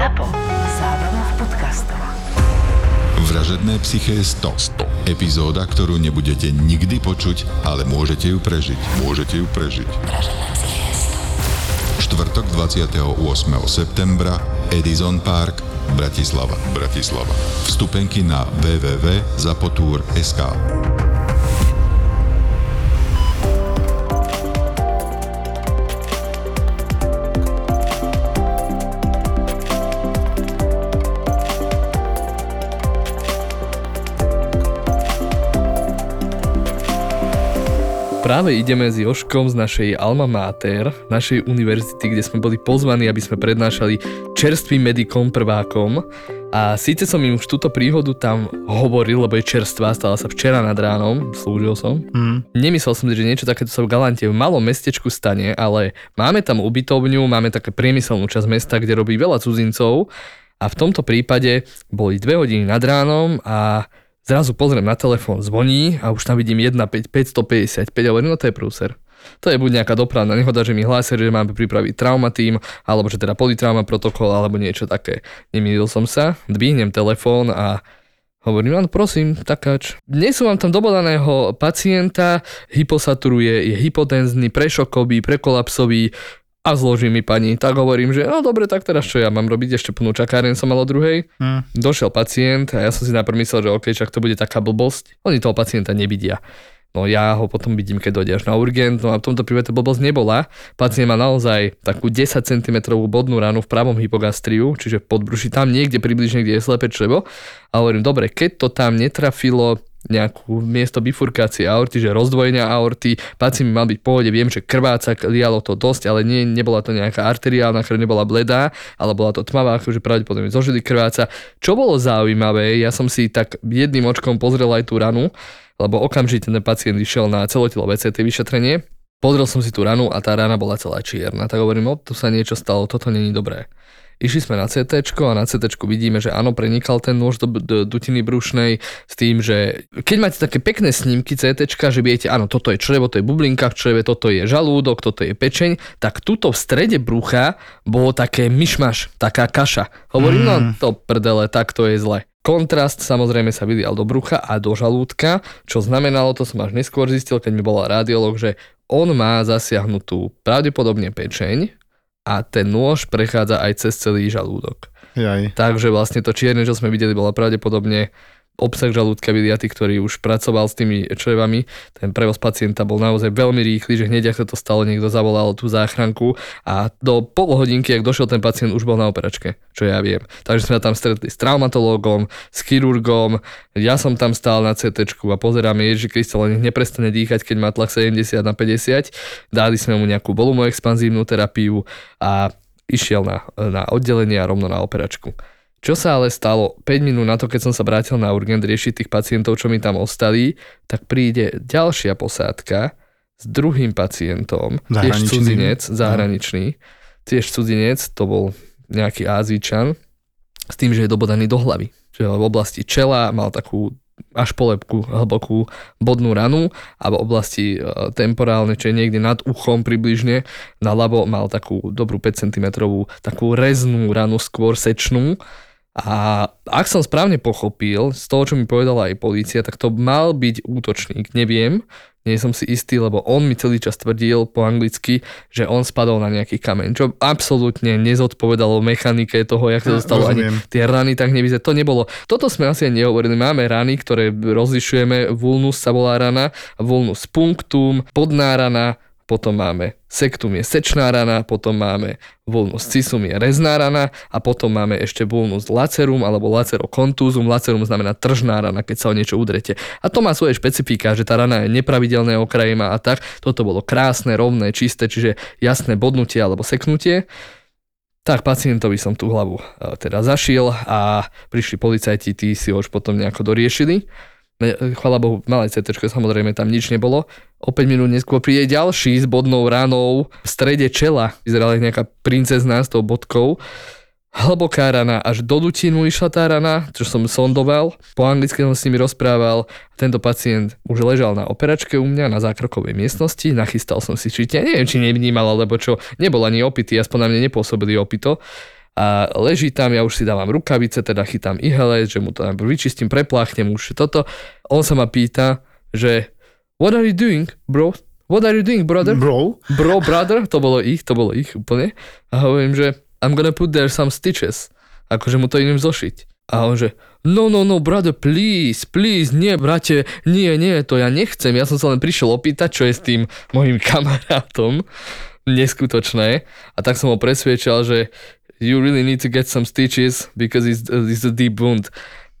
ZAPO. Zábrná v podcastov. Vražedné psyché 100. 100. Epizóda, ktorú nebudete nikdy počuť, ale môžete ju prežiť. Môžete ju prežiť. Štvrtok 28. septembra Edison Park Bratislava. Bratislava. Vstupenky na www.zapotur.sk Práve ideme s Joškom z našej Alma Mater, našej univerzity, kde sme boli pozvaní, aby sme prednášali čerstvým medikom prvákom. A síce som im už túto príhodu tam hovoril, lebo je čerstvá, stala sa včera nad ránom, slúžil som. Mm. Nemyslel som si, že niečo takéto sa v Galante v malom mestečku stane, ale máme tam ubytovňu, máme také priemyselnú časť mesta, kde robí veľa cudzincov a v tomto prípade boli dve hodiny nad ránom a Zrazu pozriem na telefón, zvoní a už tam vidím 1,5, 555 a hovorím, no to je prúser. To je buď nejaká dopravná nehoda, že mi hlásili, že máme pripraviť traumatým, alebo že teda politrauma protokol, alebo niečo také. Nemýlil som sa, dvihnem telefón a Hovorím, áno, prosím, takáč. Dnes sú vám tam dobodaného pacienta, hyposaturuje, je hypotenzný, prešokový, prekolapsový, a zloží mi pani. Tak hovorím, že no dobre, tak teraz čo ja mám robiť, ešte plnú čakáren som mal o druhej. Mm. Došiel pacient a ja som si najprv myslel, že ok, čak to bude taká blbosť. Oni toho pacienta nevidia. No ja ho potom vidím, keď dojde až na urgent, no a v tomto prípade blbosť nebola. Pacient má naozaj takú 10 cm bodnú ranu v pravom hypogastriu, čiže podbruši tam niekde približne, kde je slepé črevo. A hovorím, dobre, keď to tam netrafilo nejakú miesto bifurkácie aorty, že rozdvojenia aorty, pacient mal byť v pohode, viem, že krváca, lialo to dosť, ale nie, nebola to nejaká arteriálna krv, nebola bledá, ale bola to tmavá, akože pravdepodobne zožili krváca. Čo bolo zaujímavé, ja som si tak jedným očkom pozrel aj tú ranu, lebo okamžite ten pacient išiel na celotelové CT vyšetrenie, pozrel som si tú ranu a tá rana bola celá čierna, tak hovorím, o, tu sa niečo stalo, toto není dobré. Išli sme na CT a na CT vidíme, že áno, prenikal ten nôž do, do dutiny brušnej s tým, že keď máte také pekné snímky CT, že viete, áno, toto je črevo, to je bublinka v čreve, toto je žalúdok, toto je pečeň, tak tuto v strede brucha bolo také myšmaš, taká kaša. Hovorím, no, mm. no to prdele, tak to je zle. Kontrast samozrejme sa vylial do brucha a do žalúdka, čo znamenalo, to som až neskôr zistil, keď mi bola radiolog, že on má zasiahnutú pravdepodobne pečeň, a ten nôž prechádza aj cez celý žalúdok. Jaj. Takže vlastne to čierne, čo sme videli, bola pravdepodobne obsah žalúdka Viliaty, ktorý už pracoval s tými črevami. Ten prevoz pacienta bol naozaj veľmi rýchly, že hneď ako to stalo, niekto zavolal tú záchranku a do pol hodinky, ak došiel ten pacient, už bol na operačke, čo ja viem. Takže sme tam stretli s traumatológom, s chirurgom, ja som tam stál na CT a pozeráme, Ježi Krista, len neprestane dýchať, keď má tlak 70 na 50. Dali sme mu nejakú volumoexpanzívnu terapiu a išiel na, na oddelenie a rovno na operačku. Čo sa ale stalo? 5 minút na to, keď som sa vrátil na urgent riešiť tých pacientov, čo mi tam ostali, tak príde ďalšia posádka s druhým pacientom, tiež cudzinec, zahraničný, tiež cudzinec, to bol nejaký Ázíčan, s tým, že je dobodaný do hlavy. Čiže v oblasti čela mal takú až polepku, hlbokú bodnú ranu a v oblasti e, temporálne, čo je niekde nad uchom približne, na labo mal takú dobrú 5 cm takú reznú ranu, skôr sečnú a ak som správne pochopil, z toho, čo mi povedala aj policia, tak to mal byť útočník. Neviem, nie som si istý, lebo on mi celý čas tvrdil po anglicky, že on spadol na nejaký kameň, čo absolútne nezodpovedalo mechanike toho, jak sa dostalo ani tie rany, tak nevyzerá. To nebolo. Toto sme asi nehovorili. Máme rany, ktoré rozlišujeme. Vulnus sa volá rana, vulnus punctum, podná rana, potom máme sektum je sečná rana, potom máme vulnus cisum je rezná rana a potom máme ešte vulnus lacerum alebo lacerokontúzum. Lacerum znamená tržná rana, keď sa o niečo udrete. A to má svoje špecifika, že tá rana je nepravidelné okrajima a tak. Toto bolo krásne, rovné, čisté, čiže jasné bodnutie alebo seknutie. Tak pacientovi som tú hlavu e, teda zašiel a prišli policajti, tí si ho už potom nejako doriešili. Chvala Bohu, malé CT, samozrejme tam nič nebolo. O 5 minút neskôr príde ďalší s bodnou ranou v strede čela. Vyzerala nejaká princezná s tou bodkou. Hlboká rana, až do dutinu išla tá rana, čo som sondoval. Po anglicky som s nimi rozprával. Tento pacient už ležal na operačke u mňa na zákrokovej miestnosti. Nachystal som si číte, neviem, či nevnímal, alebo čo. Nebol ani opitý, aspoň na mne nepôsobili opito a leží tam, ja už si dávam rukavice, teda chytám ihelec, že mu to najprv vyčistím, prepláchnem už toto. On sa ma pýta, že what are you doing, bro? What are you doing, brother? Bro, Bro, brother, to bolo ich, to bolo ich úplne. A hovorím, že I'm gonna put there some stitches. Akože mu to idem zošiť. A on že, no, no, no, brother, please, please, nie, brate, nie, nie, to ja nechcem. Ja som sa len prišiel opýtať, čo je s tým mojim kamarátom. Neskutočné. A tak som ho presviečal, že you really need to get some stitches because it's, it's a deep wound.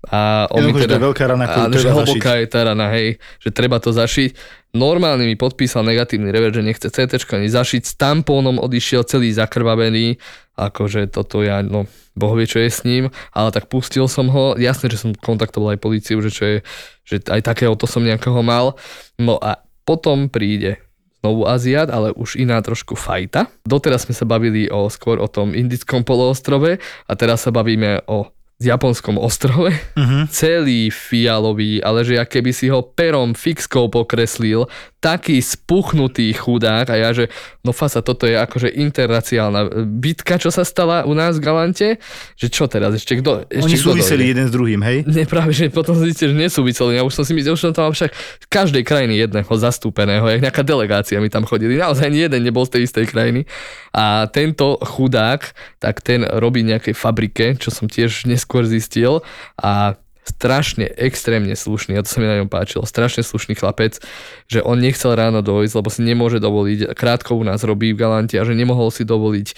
A on Jednoducho, že to teda, je veľká rana, ktorú že treba hlboká je tá rana, hej, že treba to zašiť. Normálne mi podpísal negatívny rever, že nechce CT ani zašiť. S tampónom odišiel celý zakrvavený, akože toto ja, no, boh vie, čo je s ním, ale tak pustil som ho. Jasné, že som kontaktoval aj policiu, že čo je, že aj takého to som nejakého mal. No a potom príde znovu Aziat, ale už iná trošku fajta. Doteraz sme sa bavili o, skôr o tom indickom poloostrove a teraz sa bavíme o japonskom ostrove, Mhm. celý fialový, ale že ak keby si ho perom fixkou pokreslil, taký spuchnutý chudák a ja, že no fasa, toto je akože interraciálna bitka, čo sa stala u nás v Galante, že čo teraz, ešte kto? Ešte Oni kto súviseli dojde? jeden s druhým, hej? Nie, práve, že potom zistíte, že nesúviseli. Ja už som si myslel, že som tam však každej krajiny jedného zastúpeného, jak nejaká delegácia mi tam chodili. Naozaj ani jeden nebol z tej istej krajiny. A tento chudák, tak ten robí nejakej fabrike, čo som tiež neskôr zistil. A strašne extrémne slušný, a to sa mi na ňom páčilo, strašne slušný chlapec, že on nechcel ráno dojsť, lebo si nemôže dovoliť, krátko u nás robí v Galante a že nemohol si dovoliť e,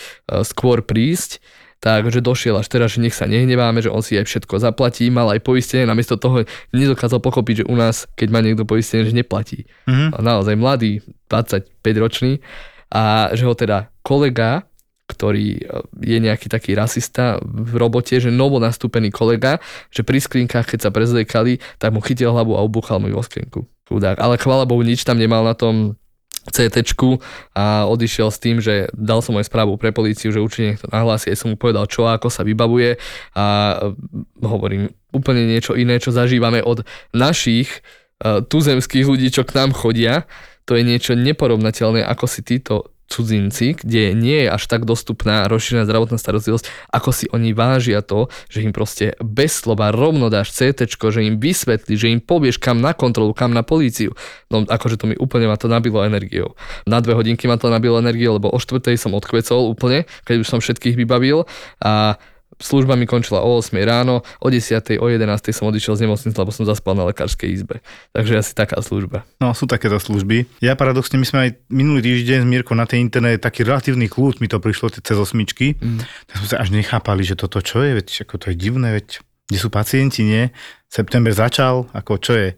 skôr prísť, takže došiel až teraz, že nech sa nehneváme, že on si aj všetko zaplatí, mal aj poistenie, namiesto toho nedokázal pochopiť, že u nás, keď má niekto poistenie, že neplatí. Mhm. A naozaj mladý, 25 ročný a že ho teda kolega ktorý e, je nejaký taký rasista v robote, že novo nastúpený kolega, že pri skrinkách, keď sa prezliekali, tak mu chytil hlavu a obuchal mu vo skrinku. Chudák. Ale chvála Bohu, nič tam nemal na tom CT a odišiel s tým, že dal som aj správu pre políciu, že určite niekto nahlási, aj som mu povedal, čo ako sa vybavuje a e, hovorím úplne niečo iné, čo zažívame od našich e, tuzemských ľudí, čo k nám chodia. To je niečo neporovnateľné, ako si títo cudzinci, kde nie je až tak dostupná rozšírená zdravotná starostlivosť, ako si oni vážia to, že im proste bez slova rovno dáš CT, že im vysvetlí, že im povieš kam na kontrolu, kam na políciu. No akože to mi úplne ma to nabilo energiou. Na dve hodinky ma to nabilo energiou, lebo o štvrtej som odkvecol úplne, keď už som všetkých vybavil a služba mi končila o 8 ráno, o 10, o 11 som odišiel z nemocnice, lebo som zaspal na lekárskej izbe. Takže asi taká služba. No, sú takéto služby. Ja paradoxne, my sme aj minulý týždeň s Mirkou na tej internet taký relatívny kľúč mi to prišlo cez osmičky. Mm. Tak sme sa až nechápali, že toto čo je, veď ako to je divné, veď kde sú pacienti, nie? September začal, ako čo je.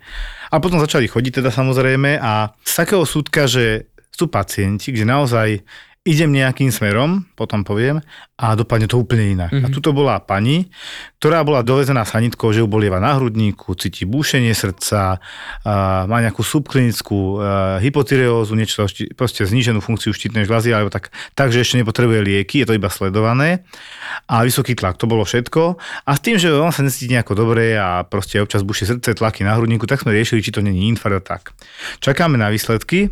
A potom začali chodiť teda samozrejme a z takého súdka, že sú pacienti, kde naozaj idem nejakým smerom, potom poviem, a dopadne to úplne inak. Mm-hmm. A tuto bola pani, ktorá bola dovezená sanitkou, že ju bolieva na hrudníku, cíti búšenie srdca, a má nejakú subklinickú hypotyreózu, niečo, proste zníženú funkciu štítnej žľazy, alebo tak, tak, že ešte nepotrebuje lieky, je to iba sledované. A vysoký tlak, to bolo všetko. A s tým, že on sa necíti nejako dobre a proste občas bušie srdce, tlaky na hrudníku, tak sme riešili, či to není infarkt tak. Čakáme na výsledky,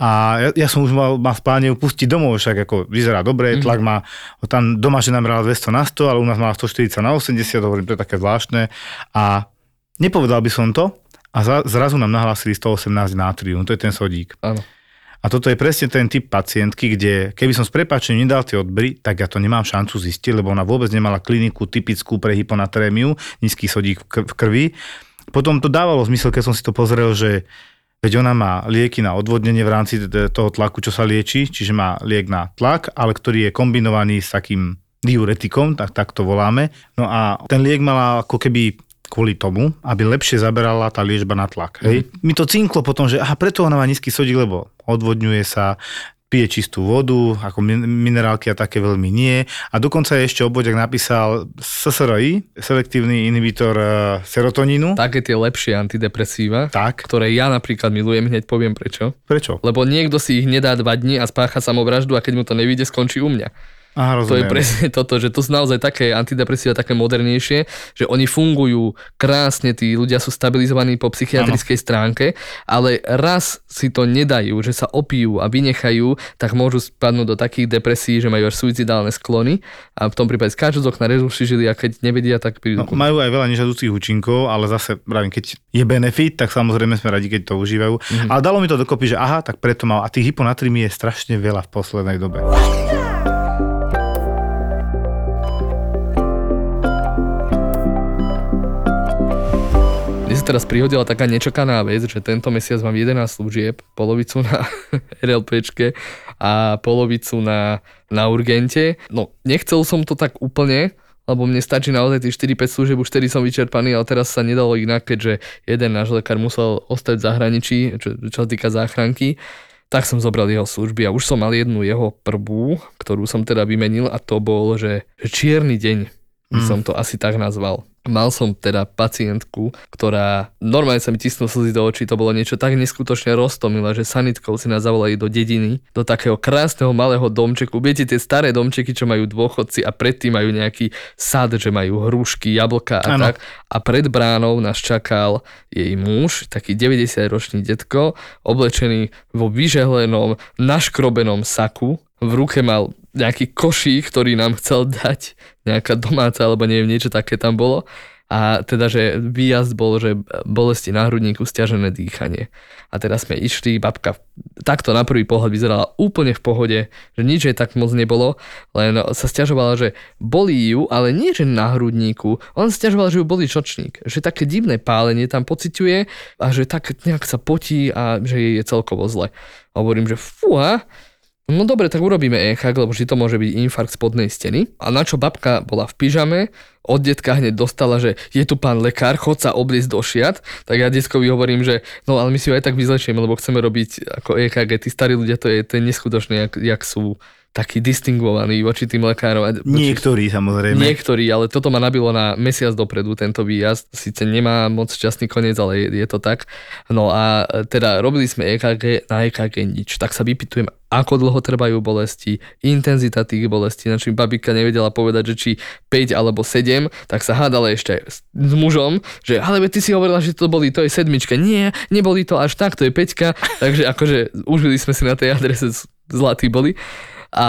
a ja, ja som už mal, mal v pláne ju pustiť domov, však ako vyzerá dobre, mm-hmm. tlak má, tam doma žena brala 200 na 100, ale u nás mala 140 na 80, hovorím, to je také zvláštne. A nepovedal by som to, a za, zrazu nám nahlásili 118 nátrium, to je ten sodík. Áno. A toto je presne ten typ pacientky, kde keby som s prepáčením nedal tie odbery, tak ja to nemám šancu zistiť, lebo ona vôbec nemala kliniku typickú pre hyponatrémiu, nízky sodík v kr- v krvi. Potom to dávalo zmysel, keď som si to pozrel, že Veď ona má lieky na odvodnenie v rámci toho tlaku, čo sa lieči, čiže má liek na tlak, ale ktorý je kombinovaný s takým diuretikom, tak, tak to voláme. No a ten liek mala ako keby kvôli tomu, aby lepšie zaberala tá liečba na tlak. Hej. Mm. Mi to cinklo potom, že aha, preto ona má nízky sodík, lebo odvodňuje sa, pije čistú vodu, ako minerálky a také veľmi nie. A dokonca ešte obvodiak napísal SSRI, selektívny inhibitor e, serotonínu. Také tie lepšie antidepresíva, Tak. ktoré ja napríklad milujem, hneď poviem prečo. Prečo? Lebo niekto si ich nedá dva dní a spácha samovraždu a keď mu to nevíde, skončí u mňa. Aha, To je rozumiem. presne toto, že to sú naozaj také antidepresíva, také modernejšie, že oni fungujú krásne, tí ľudia sú stabilizovaní po psychiatrickej stránke, ale raz si to nedajú, že sa opijú a vynechajú, tak môžu spadnúť do takých depresí, že majú až suicidálne sklony a v tom prípade skáču z okna, rezuši žili a keď nevedia, tak prídu. No, majú aj veľa nežadúcich účinkov, ale zase, pravím, keď je benefit, tak samozrejme sme radi, keď to užívajú. Mhm. Ale dalo mi to dokopy, že aha, tak preto mal. A tých hyponatrimy je strašne veľa v poslednej dobe. Teraz prihodila taká nečakaná vec, že tento mesiac mám 11 služieb, polovicu na RLPčke a polovicu na, na urgente. No, nechcel som to tak úplne, lebo mne stačí naozaj tých 4-5 služieb, už vtedy som vyčerpaný, ale teraz sa nedalo inak, keďže jeden náš lekár musel ostať v zahraničí, čo, čo sa týka záchranky, tak som zobral jeho služby a už som mal jednu jeho prvú, ktorú som teda vymenil a to bol, že, že čierny deň by som to asi tak nazval. Mal som teda pacientku, ktorá normálne sa mi tisnú slzy do očí, to bolo niečo tak neskutočne roztomilé, že sanitkou si nás zavolali do dediny, do takého krásneho malého domčeku. Viete, tie staré domčeky, čo majú dôchodci a predtým majú nejaký sad, že majú hrušky, jablka a Áno. tak. A pred bránou nás čakal jej muž, taký 90-ročný detko, oblečený vo vyžehlenom, naškrobenom saku. V ruke mal nejaký košík, ktorý nám chcel dať, nejaká domáca, alebo neviem, niečo také tam bolo. A teda, že výjazd bol, že bolesti na hrudníku, stiažené dýchanie. A teraz sme išli, babka takto na prvý pohľad vyzerala úplne v pohode, že nič jej tak moc nebolo, len sa stiažovala, že bolí ju, ale nie že na hrudníku, on stiažoval, že ju bolí čočník, že také divné pálenie tam pociťuje a že tak nejak sa potí a že jej je celkovo zle. A hovorím, že fúha, No dobre, tak urobíme EKG, lebo vždy to môže byť infarkt spodnej steny. A na čo babka bola v pyžame, od detka hneď dostala, že je tu pán lekár, chod sa obliecť do šiat, tak ja detkovi hovorím, že no ale my si ho aj tak vyzlečieme, lebo chceme robiť ako EKG. Tí starí ľudia, to je, to je neskutočné, jak, jak sú takí distingovaní voči tým lekárom. Niektorí samozrejme. Niektorí, ale toto ma nabilo na mesiac dopredu, tento výjazd. Sice nemá moc šťastný koniec, ale je, je to tak. No a teda robili sme EKG, na EKG nič. Tak sa vypytujem, ako dlho trvajú bolesti, intenzita tých bolestí. Znači babika nevedela povedať, že či 5 alebo 7, tak sa hádala ešte s, mužom, že ale ty si hovorila, že to boli, to je sedmička. Nie, neboli to až tak, to je peťka. Takže akože užili sme si na tej adrese zlatý boli a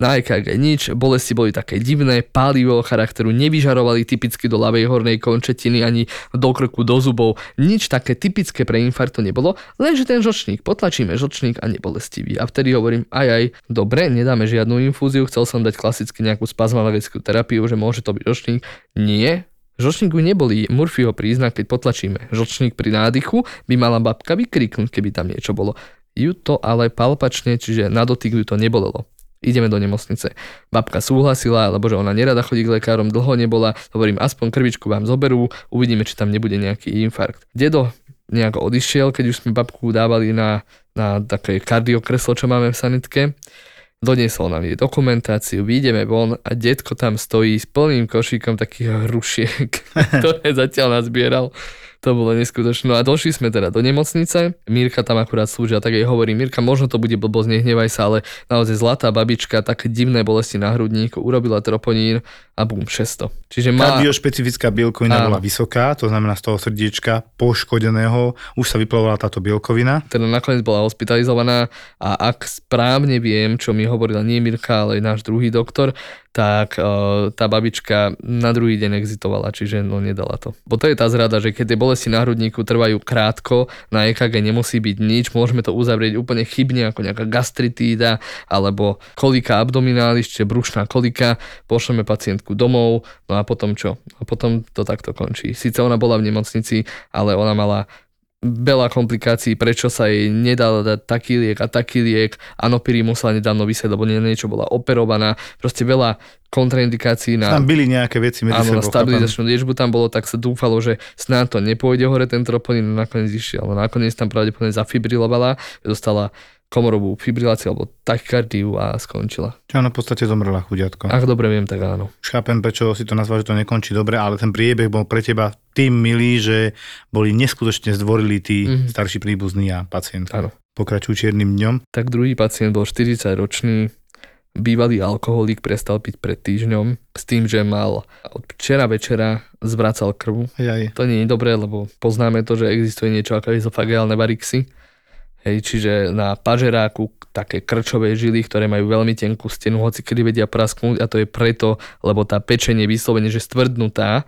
na EKG nič, bolesti boli také divné, pálivého charakteru, nevyžarovali typicky do ľavej hornej končetiny ani do krku, do zubov, nič také typické pre infarkt to nebolo, lenže ten žlčník, potlačíme žlčník a nebolestivý. A vtedy hovorím, aj aj, dobre, nedáme žiadnu infúziu, chcel som dať klasicky nejakú spazmalogickú terapiu, že môže to byť žlčník. Nie, Žlčníku neboli Murphyho príznak, keď potlačíme. Žlčník pri nádychu by mala babka vykriknúť, keby tam niečo bolo. Ju to ale palpačne, čiže na dotyk ju to nebolelo. Ideme do nemocnice. Babka súhlasila, lebo že ona nerada chodí k lekárom, dlho nebola. Hovorím, aspoň krvičku vám zoberú, uvidíme, či tam nebude nejaký infarkt. Dedo nejako odišiel, keď už sme babku dávali na, na také kardiokreslo, čo máme v sanitke. Doniesol nám jej dokumentáciu, vyjdeme von a detko tam stojí s plným košíkom takých hrušiek, ktoré zatiaľ nazbieral. To bolo neskutočné. No a došli sme teda do nemocnice. Mirka tam akurát slúžia, tak jej hovorí, Mirka, možno to bude blbosť, nehnevaj sa, ale naozaj zlatá babička, také divné bolesti na hrudníku, urobila troponín a bum, 600. Čiže má... Kardiošpecifická bielkovina Áno. bola vysoká, to znamená z toho srdiečka poškodeného už sa vyplavovala táto bielkovina. teda nakoniec bola hospitalizovaná a ak správne viem, čo mi hovorila nie Mirka, ale náš druhý doktor, tak uh, tá babička na druhý deň exitovala, čiže no nedala to. Bo to je tá zrada, že keď tie bolesti na hrudníku trvajú krátko, na EKG nemusí byť nič, môžeme to uzavrieť úplne chybne ako nejaká gastritída alebo kolika abdominalis, čiže brušná kolika, pošleme pacientku domov, no a potom čo? A potom to takto končí. Sice ona bola v nemocnici, ale ona mala veľa komplikácií, prečo sa jej nedal dať taký liek a taký liek. Anopiri musela nedávno vysieť, lebo nie- niečo bola operovaná. Proste veľa kontraindikácií na, Tam byli nejaké veci medzi áno, na sebou. chápem. stabilizačnú liečbu tam bolo, tak sa dúfalo, že snáď to nepôjde hore ten troponín, no nakoniec išiel. No nakoniec tam pravdepodobne zafibrilovala, dostala komorovú fibriláciu alebo tachykardiu a skončila. Čo ona v podstate zomrela, chudiatko. Ak dobre viem, tak áno. Chápem, prečo si to nazval, že to nekončí dobre, ale ten priebeh bol pre teba tým milý, že boli neskutočne zdvorili tí Mhm. starší príbuzní a pacient. Áno. Pokračujú čiernym dňom. Tak druhý pacient bol 40 ročný, bývalý alkoholík prestal piť pred týždňom s tým, že mal od včera večera zvracal krv. Aj, aj. To nie je dobré, lebo poznáme to, že existuje niečo ako izofageálne varixy. Hej, čiže na pažeráku také krčové žily, ktoré majú veľmi tenkú stenu, hoci kedy vedia prasknúť a to je preto, lebo tá pečenie je vyslovene, že stvrdnutá,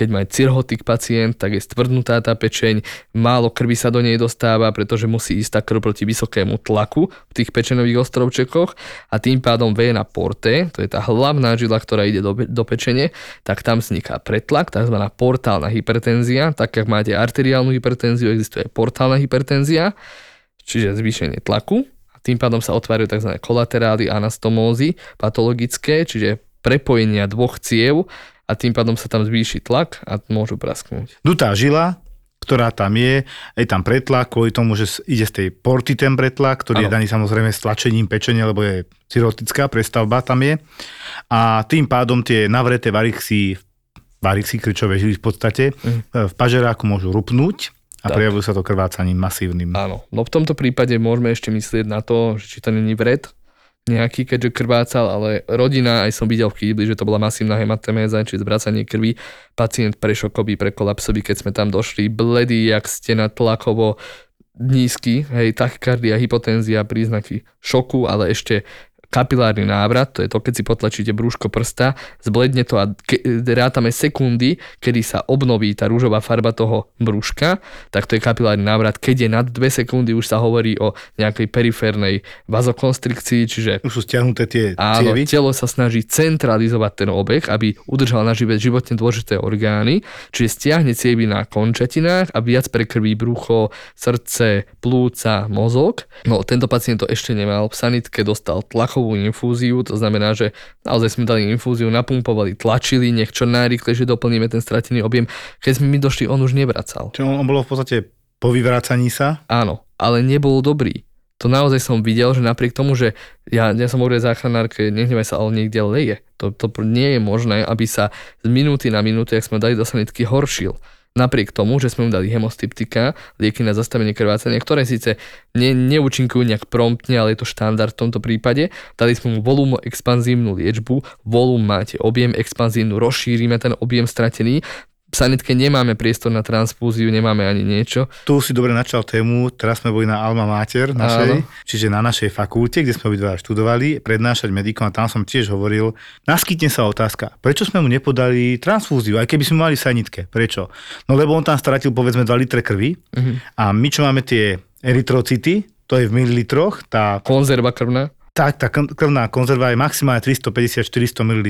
keď má cirhotik pacient, tak je stvrdnutá tá pečeň, málo krvi sa do nej dostáva, pretože musí ísť tá krv proti vysokému tlaku v tých pečenových ostrovčekoch. A tým pádom vena porte, to je tá hlavná žila, ktorá ide do, do pečene, tak tam vzniká pretlak, tzv. portálna hypertenzia, tak ako máte arteriálnu hypertenziu, existuje portálna hypertenzia, čiže zvýšenie tlaku a tým pádom sa otvárajú tzv. kolaterály anastomózy patologické, čiže prepojenia dvoch ciev a tým pádom sa tam zvýši tlak a môžu prasknúť. Dutá žila, ktorá tam je, je tam pretlak kvôli tomu, že ide z tej porty ten pretlak, ktorý ano. je daný samozrejme stlačením pečenia, lebo je cirotická prestavba tam je. A tým pádom tie navreté varixy, varixy krčové žily v podstate, mm. v pažeráku môžu rupnúť a tak. prejavujú sa to krvácaním masívnym. Áno, no v tomto prípade môžeme ešte myslieť na to, že či to není vred, nejaký, keďže krvácal, ale rodina, aj som videl v kýbli, že to bola masívna hemateméza, či zvracanie krvi, pacient prešokový, prekolapsový, keď sme tam došli, bledý, jak stena tlakovo, nízky, hej, tachykardia, hypotenzia, príznaky šoku, ale ešte kapilárny návrat, to je to, keď si potlačíte brúško prsta, zbledne to a ke, rátame sekundy, kedy sa obnoví tá rúžová farba toho brúška, tak to je kapilárny návrat. Keď je nad 2 sekundy, už sa hovorí o nejakej periférnej vazokonstrikcii, čiže... Už sú stiahnuté tie Áno, cievy. telo sa snaží centralizovať ten obeh, aby udržal na živé životne dôležité orgány, čiže stiahne cievy na končatinách a viac prekrví brucho, srdce, plúca, mozog. No, tento pacient to ešte nemal. V sanitke dostal tlachov tlakovú infúziu, to znamená, že naozaj sme dali infúziu, napumpovali, tlačili, nech čo najrychlejšie doplníme ten stratený objem. Keď sme my došli, on už nevracal. Čiže on, on bolo v podstate po vyvracaní sa? Áno, ale nebol dobrý. To naozaj som videl, že napriek tomu, že ja, ja som hovoril záchranárke, nehnevaj sa, ale niekde leje. To, to nie je možné, aby sa z minúty na minútu, jak sme dali do sanitky, horšil. Napriek tomu, že sme mu dali hemostyptika, lieky na zastavenie krvácania, ktoré síce ne, neúčinkujú nejak promptne, ale je to štandard v tomto prípade, dali sme mu volum expanzívnu liečbu, volum máte objem expanzívnu, rozšírime ten objem stratený, v sanitke nemáme priestor na transfúziu, nemáme ani niečo. Tu si dobre načal tému, teraz sme boli na Alma Mater našej, Áno. čiže na našej fakulte, kde sme obidva študovali, prednášať medikom a tam som tiež hovoril, naskytne sa otázka, prečo sme mu nepodali transfúziu, aj keby sme mali sanitke, prečo? No lebo on tam stratil povedzme 2 litre krvi uh-huh. a my čo máme tie erytrocity, to je v mililitroch, tá... Konzerva krvná? Tak, tá krvná konzerva je maximálne 350-400 ml.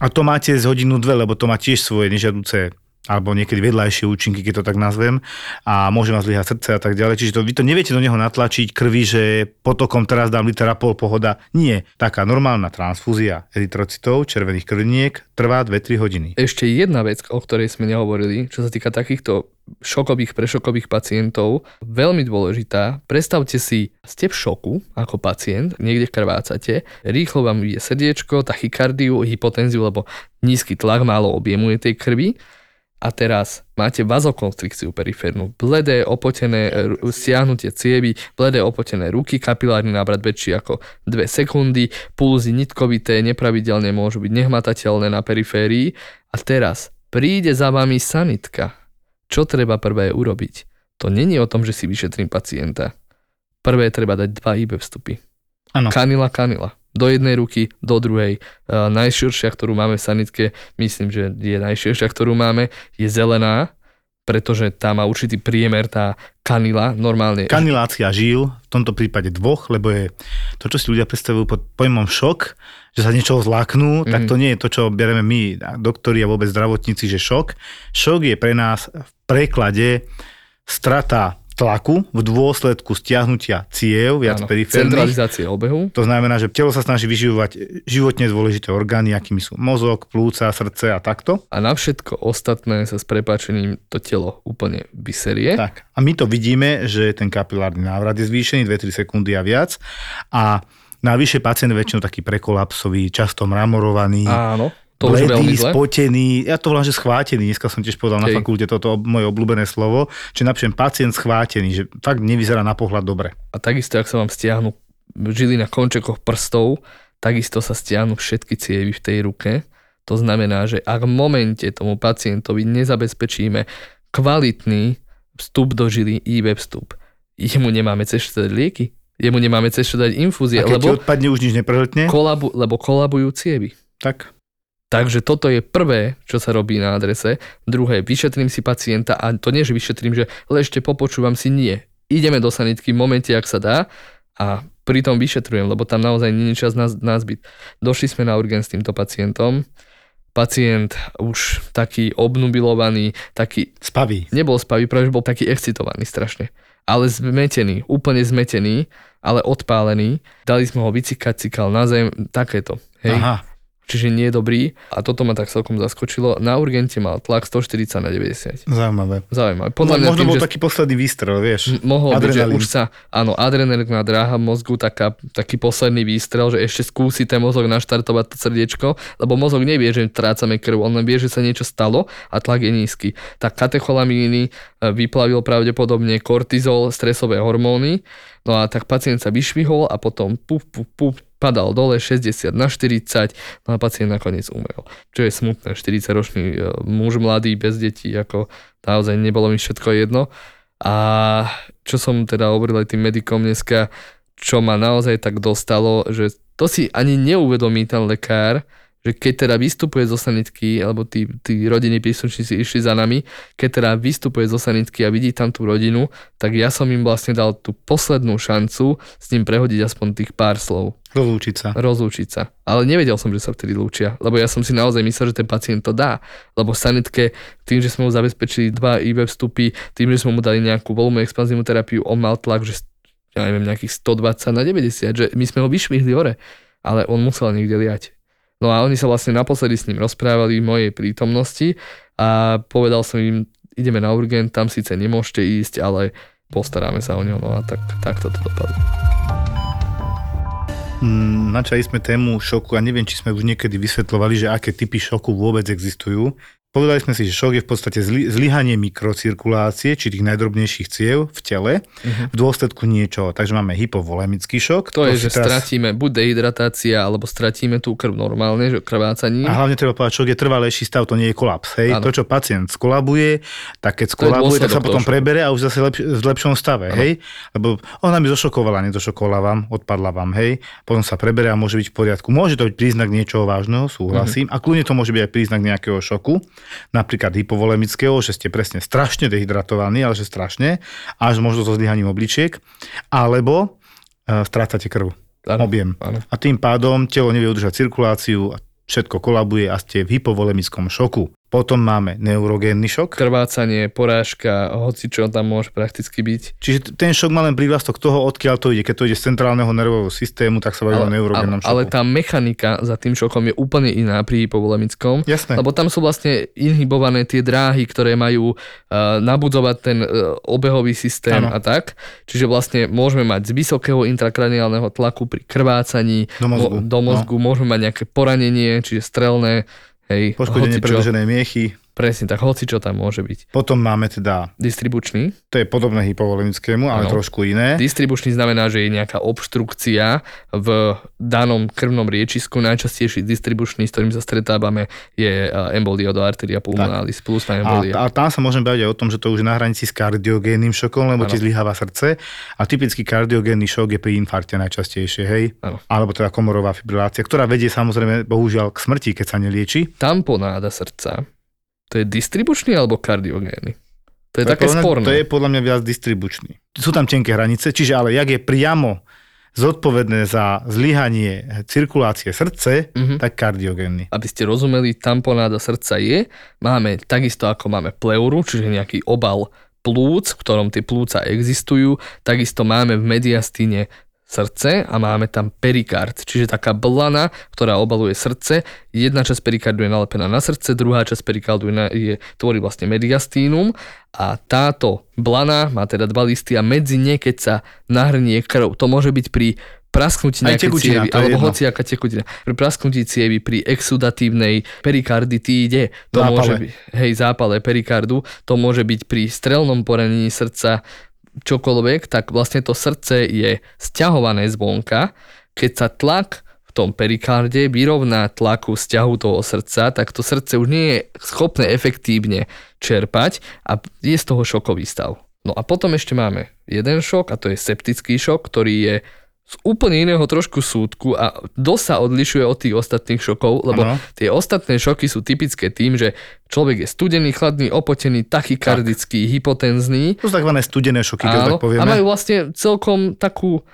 A to máte z hodinu dve, lebo to má tiež svoje nežiaduce alebo niekedy vedľajšie účinky, keď to tak nazvem, a môže vás zlyhať srdce a tak ďalej. Čiže to, vy to neviete do neho natlačiť krvi, že potokom teraz dám litera pol pohoda. Nie. Taká normálna transfúzia erytrocitov, červených krviniek, trvá 2-3 hodiny. Ešte jedna vec, o ktorej sme nehovorili, čo sa týka takýchto šokových, prešokových pacientov, veľmi dôležitá. Predstavte si, ste v šoku ako pacient, niekde krvácate, rýchlo vám ide srdiečko, tachykardiu, hypotenziu, lebo nízky tlak, málo objemu je tej krvi a teraz máte vazokonstrikciu periférnu, bledé, opotené stiahnutie cievy, bledé, opotené ruky, kapilárny návrat väčší ako 2 sekundy, pulzy nitkovité, nepravidelne môžu byť nehmatateľné na periférii a teraz príde za vami sanitka. Čo treba prvé urobiť? To není o tom, že si vyšetrím pacienta. Prvé treba dať dva IB vstupy. Ano. Kanila, kanila do jednej ruky, do druhej. Uh, najširšia, ktorú máme v sanitke, myslím, že je najširšia, ktorú máme, je zelená, pretože tá má určitý priemer, tá kanila normálne. Kanilácia žil, v tomto prípade dvoch, lebo je to, čo si ľudia predstavujú pod pojmom šok, že sa niečoho zláknú, mm. tak to nie je to, čo bereme my, doktori a vôbec zdravotníci, že šok. Šok je pre nás v preklade strata tlaku v dôsledku stiahnutia ciev viac periférnych. Centralizácie obehu. To znamená, že telo sa snaží vyživovať životne dôležité orgány, akými sú mozog, plúca, srdce a takto. A na všetko ostatné sa s prepáčením to telo úplne vyserie. Tak. A my to vidíme, že ten kapilárny návrat je zvýšený 2-3 sekundy a viac. A Navyše pacient väčšinou taký prekolapsový, často mramorovaný. Áno to bledý, spotený, ja to volám, že schvátený, dneska som tiež povedal okay. na fakulte toto moje obľúbené slovo, že napríklad pacient schvátený, že fakt nevyzerá na pohľad dobre. A takisto, ak sa vám stiahnu žily na končekoch prstov, takisto sa stiahnu všetky cievy v tej ruke. To znamená, že ak v momente tomu pacientovi nezabezpečíme kvalitný vstup do žily, IV vstup, jemu nemáme cez lieky, jemu nemáme cez čo dať infúzie, A keď lebo, odpadne, už nič neprehltne? kolabu, lebo kolabujú cievy. Tak. Takže toto je prvé, čo sa robí na adrese. Druhé, vyšetrím si pacienta a to nie, že vyšetrím, že ležte, popočúvam si, nie. Ideme do sanitky v momente, ak sa dá a pritom vyšetrujem, lebo tam naozaj nie je čas na, na zbyt. Došli sme na urgen s týmto pacientom. Pacient už taký obnubilovaný, taký, Spaví. nebol spavý, práve bol taký excitovaný strašne. Ale zmetený, úplne zmetený, ale odpálený. Dali sme ho vycikať, cikal na zem, takéto. Hej Aha. Čiže nie je dobrý a toto ma tak celkom zaskočilo. Na urgente mal tlak 140 na 90. Zaujímavé. Zaujímavé. Podľa Podľa mňa možno tým, bol že taký posledný výstrel, vieš. m- mohol byť, že už sa, áno, adrenalinová dráha mozgu, taká, taký posledný výstrel, že ešte skúsi ten mozog naštartovať to srdiečko, lebo mozog nevie, že trácame krv, on len vie, že sa niečo stalo a tlak je nízky. Tak katecholamíny e, vyplavil pravdepodobne kortizol, stresové hormóny, no a tak pacient sa vyšvihol a potom puf, puf, puf, padal dole 60 na 40, no a pacient nakoniec umrel. Čo je smutné, 40-ročný e, muž mladý, bez detí, ako naozaj nebolo mi všetko jedno. A čo som teda hovoril aj tým medikom dneska, čo ma naozaj tak dostalo, že to si ani neuvedomí ten lekár, že keď teda vystupuje zo sanitky, alebo tí, tí rodiny príslušníci išli za nami, keď teda vystupuje zo sanitky a vidí tam tú rodinu, tak ja som im vlastne dal tú poslednú šancu s ním prehodiť aspoň tých pár slov Rozlúčiť sa. rozlúčiť sa. Ale nevedel som, že sa vtedy lúčia, lebo ja som si naozaj myslel, že ten pacient to dá. Lebo sanitke, tým, že sme mu zabezpečili dva IV vstupy, tým, že sme mu dali nejakú voľnú expanzívnu terapiu, on mal tlak, že ja neviem, nejakých 120 na 90, že my sme ho vyšvihli hore, ale on musel niekde liať. No a oni sa vlastne naposledy s ním rozprávali v mojej prítomnosti a povedal som im, ideme na urgent, tam síce nemôžete ísť, ale postaráme sa o neho, no a tak, tak toto dopadlo. Mm, Načali sme tému šoku a neviem, či sme už niekedy vysvetľovali, že aké typy šoku vôbec existujú. Povedali sme si, že šok je v podstate zly, zlyhanie mikrocirkulácie, či tých najdrobnejších ciev v tele, v dôsledku niečoho. Takže máme hypovolemický šok. To je, si že stratíme buď dehydratácia, alebo stratíme tú krv normálne, že krvácaním. A hlavne treba povedať, šok je trvalejší stav, to nie je kolaps. Hej? Áno. To, čo pacient skolabuje, tak keď To je skolabuje, tak sa potom šoku. prebere a už zase lepš- v lepšom stave. Hej? Lebo ona mi zošokovala, nedošokovala vám, odpadla vám, hej? Potom sa prebere a môže byť v poriadku. Môže to byť príznak niečoho vážneho, súhlasím. Mhm. A kľudne to môže byť aj príznak nejakého šoku, napríklad hypovolemického, že ste presne strašne dehydratovaní, ale že strašne, až možno so zlyhaním obličiek, alebo e, strácate krv Áno, objem. áno. A tým pádom telo nevie udržať cirkuláciu a všetko kolabuje a ste v hypovolemickom šoku. Potom máme neurogénny šok. Krvácanie, porážka, hoci čo tam môže prakticky byť. Čiže ten šok má len prívlastok toho, odkiaľ to ide. Keď to ide z centrálneho nervového systému, tak sa bavíme o neurogénnom šoku. ale tá mechanika za tým šokom je úplne iná pri hypovolemickom. Jasné. Lebo tam sú vlastne inhibované tie dráhy, ktoré majú uh, nabudzovať ten uh, obehový systém Áno. a tak. Čiže vlastne môžeme mať z vysokého intrakraniálneho tlaku pri krvácaní Do mozgu, mo- do mozgu môžeme mať nejaké poranenie, čiže strelné, hej, Poškodenie predlženej miechy. Presne tak, hoci čo tam môže byť. Potom máme teda, Distribučný. to je podobné hypovolemickému, ale Áno. trošku iné. Distribučný znamená, že je nejaká obštrukcia v danom krvnom riečisku. Najčastejší distribučný, s ktorým sa stretávame, je eh, embolia do arteria pulmonalis, plusná A, embolia. a tam sa môžeme baviť aj o tom, že to už je na hranici s kardiogénnym šokom, lebo ti Áno. zlyháva srdce. A typický kardiogénny šok je pri infarte najčastejšie, hej? Áno. Alebo teda komorová fibrilácia, ktorá vedie samozrejme bohužiaľ k smrti, keď sa nelieči. Tamponáda srdca. To je distribučný alebo kardiogénny? To je také podľa mňa- sporné. To je podľa mňa viac distribučný. Sú tam tenké hranice, čiže ale jak je priamo zodpovedné za zlyhanie cirkulácie srdce, Mhm. tak kardiogénny. Aby ste rozumeli, tamponáda srdca je, máme takisto ako máme pleuru, čiže nejaký obal plúc, v ktorom tie plúca existujú, takisto máme v mediastíne srdce a máme tam perikard, čiže taká blana, ktorá obaluje srdce. Jedna časť perikardu je nalepená na srdce, druhá časť perikardu je, je, tvorí vlastne mediastínum a táto blana má teda dva listy a medzi ne, keď sa nahrnie krv, to môže byť pri prasknutí Aj nejakej tekutina, cievy, alebo jedno. hociaká tekutina. Pri prasknutí cievy, pri exudatívnej perikarditíde, to Zápale. môže byť, hej, zápale perikardu, to môže byť pri strelnom poranení srdca, čokoľvek, tak vlastne to srdce je stiahované zvonka, keď sa tlak v tom perikarde vyrovná tlaku vzťahu toho srdca, tak to srdce už nie je schopné efektívne čerpať a je z toho šokový stav. No a potom ešte máme jeden šok a to je septický šok, ktorý je z úplne iného trošku súdku a dosť sa odlišuje od tých ostatných šokov, lebo Áno. tie ostatné šoky sú typické tým, že človek je studený, chladný, opotený, tachykardický, hypotenzný To sú takzvané studené šoky, Áno, tak povieme. a majú vlastne celkom takú,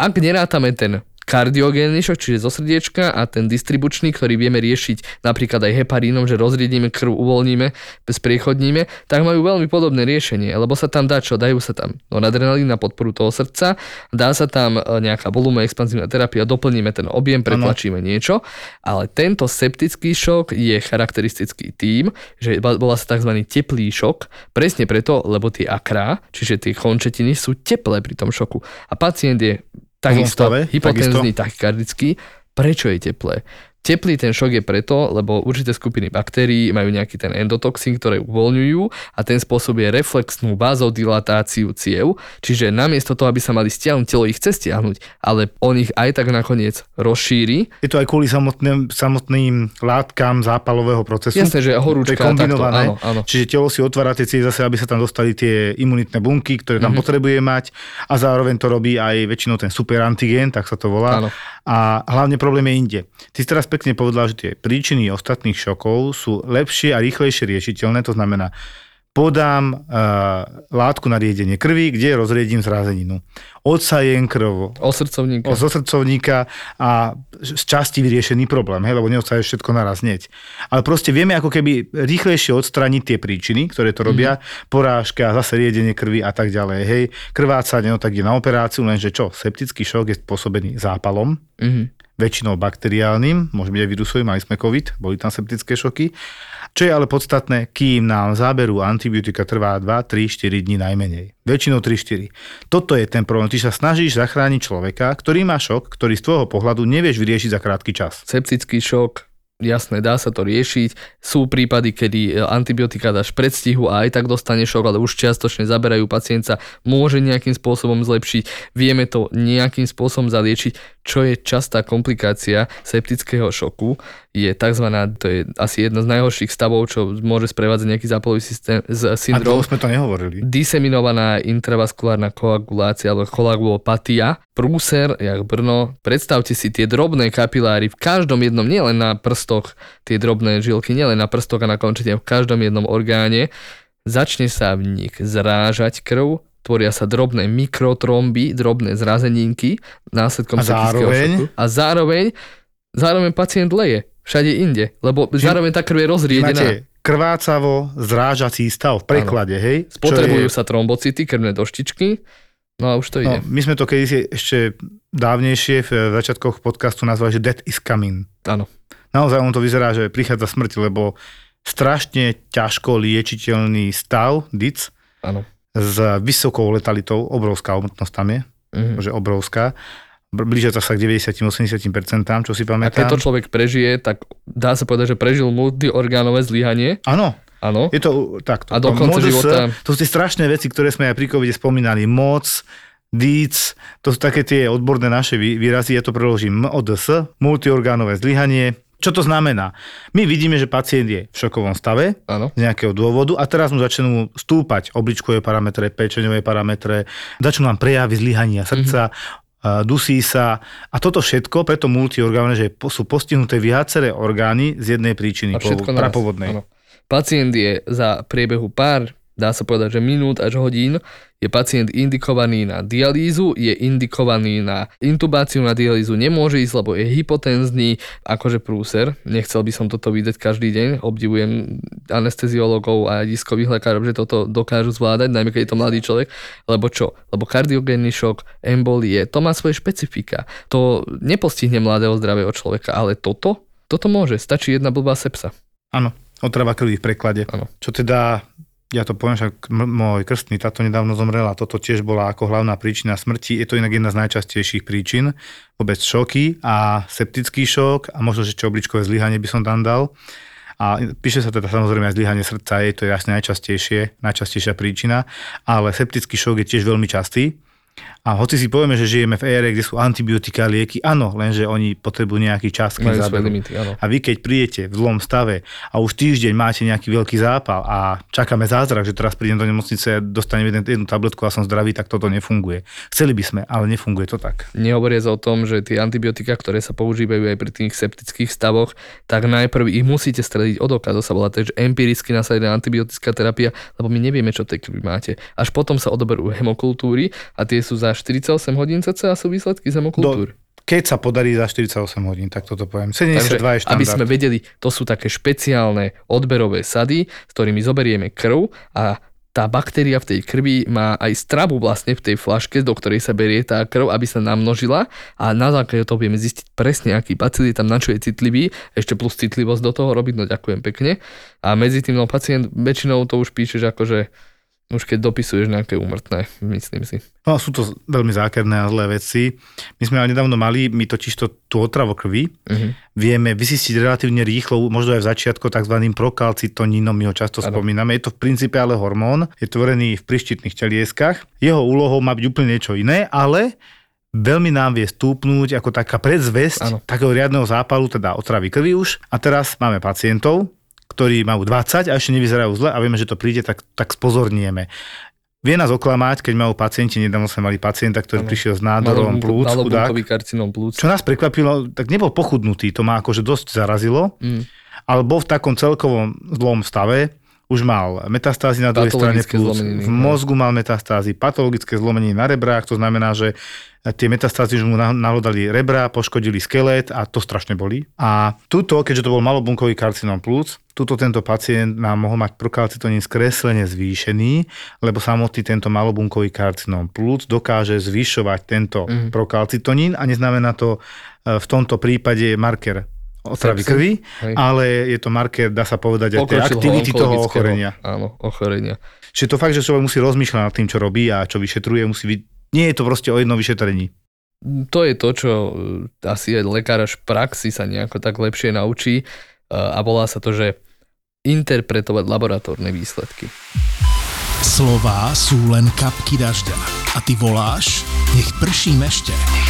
ak nerátame ten kardiogénny šok, čiže zo srdiečka a ten distribučný, ktorý vieme riešiť napríklad aj heparínom, že rozriedíme krv, uvoľníme, spriechodníme, tak majú veľmi podobné riešenie, lebo sa tam dá čo? Dajú sa tam noradrenalín na podporu toho srdca, dá sa tam e, nejaká volume expanzívna terapia, doplníme ten objem, pretlačíme niečo, ale tento septický šok je charakteristický tým, že bola sa tzv. teplý šok, presne preto, lebo tie akrá, čiže tie končetiny sú teplé pri tom šoku. A pacient je takisto stave, hypotenzný, tachykardický. Prečo je teplé? Teplý ten šok je preto, lebo určité skupiny baktérií majú nejaký ten endotoxín, ktoré uvoľňujú a ten spôsobuje reflexnú vazodilatáciu ciev, čiže namiesto toho, aby sa mali stiahnuť, telo ich chce stiahnuť, ale on ich aj tak nakoniec rozšíri. Je to aj kvôli samotným, samotným látkam zápalového procesu. Jasné, že horúčka, To je kombinované. takto, áno, áno. Čiže telo si otvára tie cievy zase, aby sa tam dostali tie imunitné bunky, ktoré tam potrebuje mať a zároveň to robí aj väčšinou ten superantigén, tak sa to volá. Áno. A hlavne problém je inde. Ty si teraz pekne povedal, že tie príčiny ostatných šokov sú lepšie a rýchlejšie riešiteľné, to znamená, podám uh, látku na riedenie krvi, kde rozriedím zrázeninu. Odsajem krv, O srdcovníka. o- zo srdcovníka a z časti vyriešený problém, hej, lebo neodstaješ všetko naraz hneď. Ale proste vieme ako keby rýchlejšie odstrániť tie príčiny, ktoré to robia, mm-hmm. porážka, zase riedenie krvi a tak ďalej. Hej, krvácanie, no tak je na operáciu, lenže čo, septický šok je spôsobený zápalom, Mhm. väčšinou bakteriálnym, môže byť aj vírusový, mali sme COVID, boli tam septické šoky. Čo je ale podstatné, kým nám záberu antibiotika trvá 2, 3, 4 dní najmenej. Väčšinou 3, 4. Toto je ten problém. Ty sa snažíš zachrániť človeka, ktorý má šok, ktorý z tvojho pohľadu nevieš vyriešiť za krátky čas. septický šok, jasné, dá sa to riešiť. Sú prípady, kedy e, antibiotika dáš predstihu a aj tak dostane šok, ale už čiastočne zaberajú pacienta, môže nejakým spôsobom zlepšiť, vieme to nejakým spôsobom zaliečiť. Čo je častá komplikácia septického šoku, je tzv. to je asi jedna z najhorších stavov, čo môže sprevádzať nejaký zápalový systém, z A syndrom dlho sme to nehovorili. diseminovaná intravaskulárna koagulácia alebo koagulopatia, prúser, jak Brno. Predstavte si tie drobné kapiláry v každom jednom, nielen na prstoch, tie drobné žilky, nielen na prstoch a na končetine, v každom jednom orgáne. Začne sa v nich zrážať krv, tvoria sa drobné mikrotromby, drobné zrazeninky následkom A zároveň? šoku. A zároveň, zároveň pacient leje všade inde, lebo zároveň tá krv je rozriedená. Máte krvácavo zrážací stav v preklade, hej? Čo Spotrebujú je- sa trombocity, krvné doštičky, no a už to ide. No, my sme to kedysi ešte dávnejšie v začiatkoch podcastu nazvali, že death is coming. Áno. Naozaj on to vyzerá, že prichádza smrť, lebo strašne ťažko liečiteľný stav, DIC, s vysokou letalitou, obrovská umrtnosť tam je, Mhm. že obrovská, Br- blížia sa k 90-80%, čo si A keď pamätám. to človek prežije, tak dá sa povedať, že prežil multiorgánové zlyhanie. Áno, Áno. je to takto. A do konca MODS, života- To sú tie strašné veci, ktoré sme aj pri covide spomínali. Moc, DIC, to sú také tie odborné naše vý- výrazy, ja to preložím MODS, multiorgánové zlyhanie. Čo to znamená? My vidíme, že pacient je v šokovom stave, Áno. z nejakého dôvodu a teraz mu začnú stúpať obličkové parametre, pečeňové parametre, začnú nám prejavy zlyhania srdca, mm-hmm. Dusí sa a toto všetko, preto multiorgánne, že sú postihnuté viaceré orgány z jednej príčiny, prapovodnej. Áno. Pacient je za priebehu pár, dá sa povedať, že minút až hodín, je pacient indikovaný na dialýzu, je indikovaný na intubáciu na dialýzu, nemôže ísť, lebo je hypotenzný, akože prúser. Nechcel by som toto vidieť každý deň, obdivujem anesteziologov a diskových lekárov, že toto dokážu zvládať, najmä keď je to mladý človek, lebo čo? Lebo kardiogénny šok, embolie, to má svoje špecifika. To nepostihne mladého zdravého človeka, ale toto, toto môže, stačí jedna blbá sepsa. Áno, otrava krvi v preklade. Áno. Čo teda, ja to poviem, však môj krstný táto nedávno zomrela, toto tiež bola ako hlavná príčina smrti. Je to inak jedna z najčastejších príčin, vôbec šoky a septický šok a možno, že čo obličkové zlyhanie by som tam dal. A píše sa teda samozrejme aj zlyhanie srdca, je to jasne najčastejšie, najčastejšia príčina, ale septický šok je tiež veľmi častý A hoci si povieme, že žijeme v ére, kde sú antibiotika, lieky, áno, lenže oni potrebujú nejaký čas, zaberú. limity, áno. A vy keď prídete v zlom stave a už týždeň máte nejaký veľký zápal a čakáme zázrak, že teraz prídem do nemocnice, dostanem jeden, jednu tabletku a som zdravý, tak toto nefunguje. Chceli by sme, ale nefunguje to tak. Nehovoriac o tom, že tie antibiotika, ktoré sa používajú aj pri tých septických stavoch, tak najprv ich musíte strediť od oka. To sa volá takže empiricky nasadená antibiotická terapia, lebo my nevieme, čo tej krvi máte. Až potom sa odoberú hemokultúry a tie sú za 48 hodín cca sú výsledky z hemokultúr. Keď sa podarí za 48 hodín, tak toto poviem. 72 Takže, je štandard. aby sme vedeli, to sú také špeciálne odberové sady, s ktorými zoberieme krv a tá baktéria v tej krvi má aj stravu vlastne v tej flaške, do ktorej sa berie tá krv, aby sa namnožila a na základe toho vieme zistiť presne, aký bacil je tam, na čo je citlivý, ešte plus citlivosť do toho robiť, no ďakujem pekne. A medzi tým no, pacient väčšinou to už píšeš akože už keď dopisuješ nejaké úmrtné, myslím si. No, sú to veľmi zákerné a zlé veci. My sme ale nedávno mali, my totiž to, tú otravu krvi Uh-huh. vieme vysistiť relatívne rýchlo, možno aj v začiatku tzv. prokalcitonínom, my ho často Áno. spomíname. Je to v princípe ale hormón, je tvorený v prištitných telieskach. Jeho úlohou má byť úplne niečo iné, ale veľmi nám vie stúpnúť ako taká predzvesť Áno. takého riadneho zápalu, teda otravy krvi už. A teraz máme pacientov, ktorí majú 20 a ešte nevyzerajú zle a vieme, že to príde, tak, tak spozornieme. Vie nás oklamať, keď majú pacienti, nedávno sme mali pacienta, ktorý Áno. prišiel s nádorom plúc, chudák. Karcinom plúc. Čo nás prekvapilo, tak nebol pochudnutý, to ma akože dosť zarazilo, Mm. ale bol v takom celkovom zlom stave, už mal metastázy na druhej strane zlomeniny, v mozgu mal metastázy, patologické zlomeniny na rebrách, to znamená, že tie metastázy už mu na- nahlodali rebra, poškodili skelet a to strašne boli. A tuto, keďže to bol malobunkový karcinom plúc, tuto tento pacient nám mohol mať prokalcitonín skreslene zvýšený, lebo samotný tento malobunkový karcinom plúc dokáže zvyšovať tento Mhm. prokalcitonín a neznamená to e, v tomto prípade marker otravy krvi, Hej. ale je to marker, dá sa povedať, aj tej aktivity toho ochorenia. Áno, ochorenia. Čiže to fakt, že človek musí rozmýšľať nad tým, čo robí a čo vyšetruje, musí byť, nie je to proste o jednom vyšetrení. To je to, čo e, asi aj lekár až v praxi sa nejako tak lepšie naučí e, a volá sa to, že interpretovať laboratórne výsledky. Slová sú len kapky dažďa. A ty voláš, nech prší mešte. Nech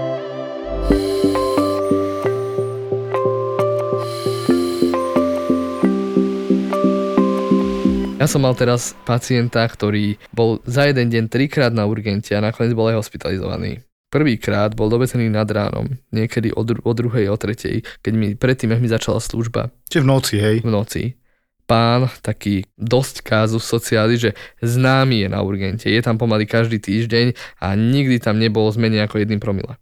Ja som mal teraz pacienta, ktorý bol za jeden deň trikrát na urgente a nakoniec bol aj hospitalizovaný. Prvýkrát bol dovezený nad ránom, niekedy o, dru- o druhej, o tretej, keď mi predtým, ak mi začala služba Čiže v noci, hej. v noci. Pán, taký dosť kázu sociály, že známy je na urgente, je tam pomaly každý týždeň a nikdy tam nebol zmenej ako jedným promile.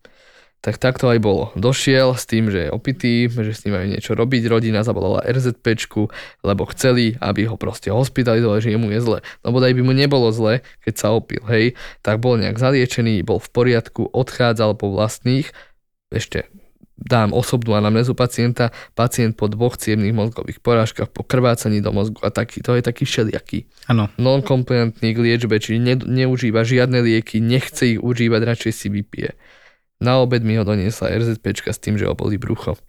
Tak takto aj bolo. Došiel s tým, že je opitý, že s ním majú niečo robiť, rodina zavolala RZPčku, lebo chceli, aby ho proste hospitalizovali, že jemu je zle. No bodaj by mu nebolo zle, keď sa opil, hej, tak bol nejak zaliečený, bol v poriadku, odchádzal po vlastných, ešte dám osobnú anamnézu pacienta, pacient po dvoch cievných mozgových porážkach, po krvácaní do mozgu a taký, to je taký všelijaký. Áno. Non-compliantný k liečbe, čiže ne, neužíva žiadne lieky, nechce ich užívať, radšej si vypije. Na obed mi ho doniesla RZPčka s tým, že ho boli brucho.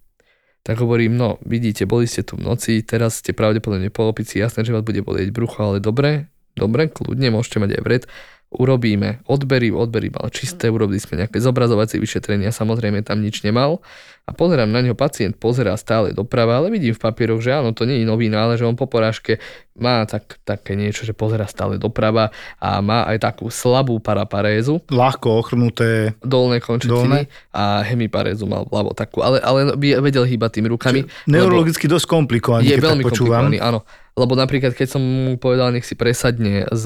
Tak hovorím, no vidíte, boli ste tu v noci, teraz ste pravdepodobne po opici, jasné, že vás bude bolieť brucho, ale dobre, dobre, kľudne, môžete mať aj vred. Urobíme odbery, odbery mal čisté, urobili sme nejaké zobrazovacie vyšetrenia, samozrejme tam nič nemal. A pozerám na neho, pacient pozerá stále doprava, ale vidím v papieroch, že áno, to nie je nový ale že on po porážke má tak, také niečo, že pozerá stále doprava a má aj takú slabú paraparézu, Ľahko ochrnuté. dolné končetiny a hemiparézu mal vľavo takú, ale, ale vedel hýbať tými rukami. Neurologicky dosť komplikovaný, je veľmi komplikovaný, áno. Lebo napríklad, keď som mu povedal, nech si presadne z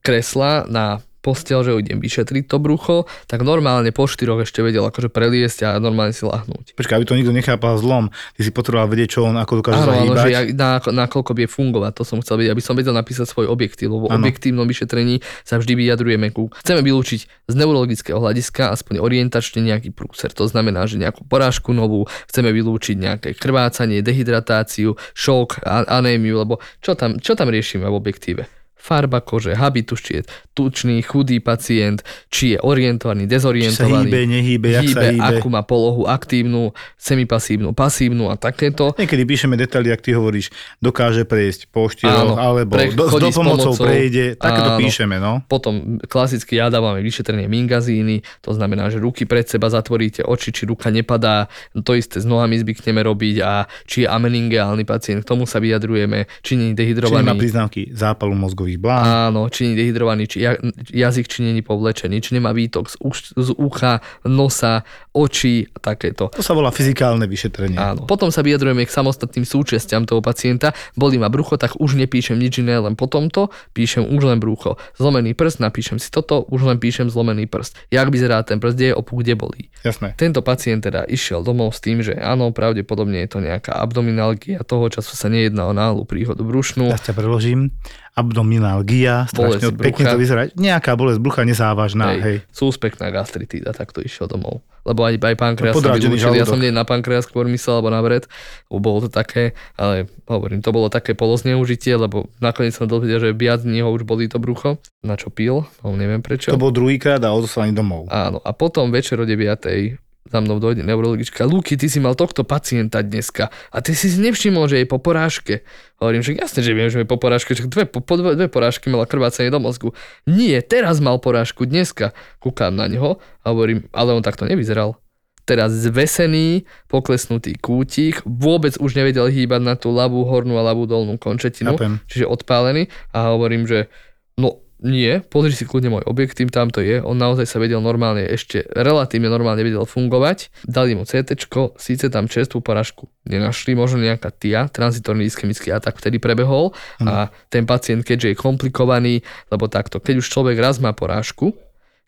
kresla na postel, že idem vyšetriť to brucho, tak normálne po štyroch ešte vedel akože preliesť a normálne si lahnúť. Počkaj, aby to nikto nechápal zlom. Ty si potreboval vedieť, čo on ako dokáže Áno, áno, zahýbať. že ja, na, nakoľko vie fungovať, to som chcel vedieť, aby som vedel napísať svoj objektív, lebo v Áno. objektívnom vyšetrení sa vždy vyjadrujeme ku. Chceme vylúčiť z neurologického hľadiska aspoň orientačne nejaký prúser, to znamená, že nejakú porážku novú, chceme vylúčiť nejaké krvácanie, dehydratáciu, šok, anémiu, lebo čo tam, čo tam riešime v objektíve? Farba kože, habitus, či je tučný, chudý pacient, či je orientovaný, Či sa dezorientovaný hýbe, nehýbe, jak sa hýbe. akú má polohu aktívnu, semipasívnu, pasívnu a takéto. Niekedy píšeme detaily, ak ty hovoríš, dokáže prejsť po štyroch, alebo pre- do, s dopomocou pomocou. prejde, takéto píšeme, no. Potom klasicky ja dávame vyšetrenie mingazíny, to znamená, že ruky pred seba zatvoríte, oči, či ruka nepadá, to isté s nohami zvykneme robiť a či je ameningeálny pacient, k tomu sa vyjadrujeme, či nie je Či nemá dehydrovaný. príznamky zápalu mozgových blán. Áno, či nie dehydrovaný, či ja, jazyk či je povlečený, či nemá výtok z, uš, z ucha, nosa, očí a takéto. To sa volá fyzikálne vyšetrenie. Áno. Potom sa vyjadrujeme k samostatným súčasťam toho pacienta. Bolí ma brucho, tak už nepíšem nič iné, len po tomto píšem už len brucho. Zlomený prst, napíšem si toto, už len píšem zlomený prst. Jak vyzerá ten prst, kde je opuk, kde bolí. Jasné. Tento pacient teda išiel domov s tým, že áno, pravdepodobne je to nejaká abdominálgia, toho času sa nejedná o náhlu príhodu brušnú. Ja ťa preložím. Abdominalgia, strašne Bolesť pekne brucha. to vyzerá. Nejaká bolesť brucha nezávažná, hej. Súspekná gastritída, tak to išiel domov. Lebo aj, aj pankreas som Podráždený vylúčil, ja som nie na pankreas skôr myslel, alebo na vred, bolo to také, ale hovorím, to bolo také polozneužitie, lebo nakoniec som dozvedel, že viac dní ho už boli to brucho, na čo pil, no neviem prečo. To bol druhýkrát a odoslaný domov. Áno, a potom večer o 9 za mnou dojde neurologička. Luky, ty si mal tohto pacienta dneska a ty si si nevšimol, že je po porážke. Hovorím, že jasne, že viem, že je po porážke, že dve, po, po dve, dve porážky mala krvácanie do mozgu. Nie, teraz mal porážku dneska. Kúkam na neho a hovorím, ale on takto nevyzeral. Teraz zvesený, poklesnutý kútik, vôbec už nevedel hýbať na tú ľavú hornú a ľavú dolnú končetinu, Chápem. čiže odpálený a hovorím, že no nie, pozri si kľudne môj objektív, tam to je, on naozaj sa vedel normálne, ešte relatívne normálne vedel fungovať. Dali mu CT, síce tam čerstvú porážku nenašli, možno nejaká TIA, transitorný ischemický atak vtedy prebehol. A ten pacient, keďže je komplikovaný, lebo takto, keď už človek raz má porážku,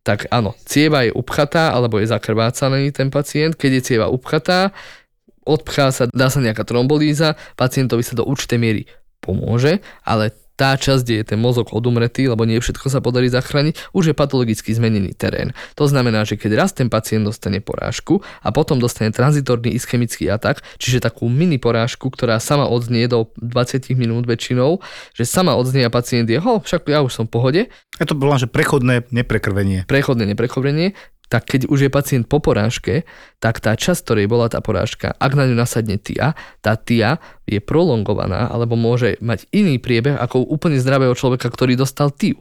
tak áno, cieva je upchatá alebo je zakrvácaný ten pacient, keď je cieva upchatá, odpchá sa, dá sa nejaká trombolíza, pacientovi sa do určitej miery pomôže, ale tá časť, kde je ten mozog odumretý, lebo nie všetko sa podarí zachrániť, už je patologicky zmenený terén. To znamená, že keď raz ten pacient dostane porážku a potom dostane tranzitorný ischemický atak, čiže takú mini porážku, ktorá sama odznie do 20 minút väčšinou, že sama odznie a pacient je, ho, však ja už som v pohode, Ja to bolo že prechodné neprekrvenie. prechodné neprechovrenie, tak keď už je pacient po porážke, tak tá časť, ktorej bola tá porážka, ak na ňu nasadne TIA, tá TIA je prolongovaná alebo môže mať iný priebeh ako úplne zdravého človeka, ktorý dostal TIU.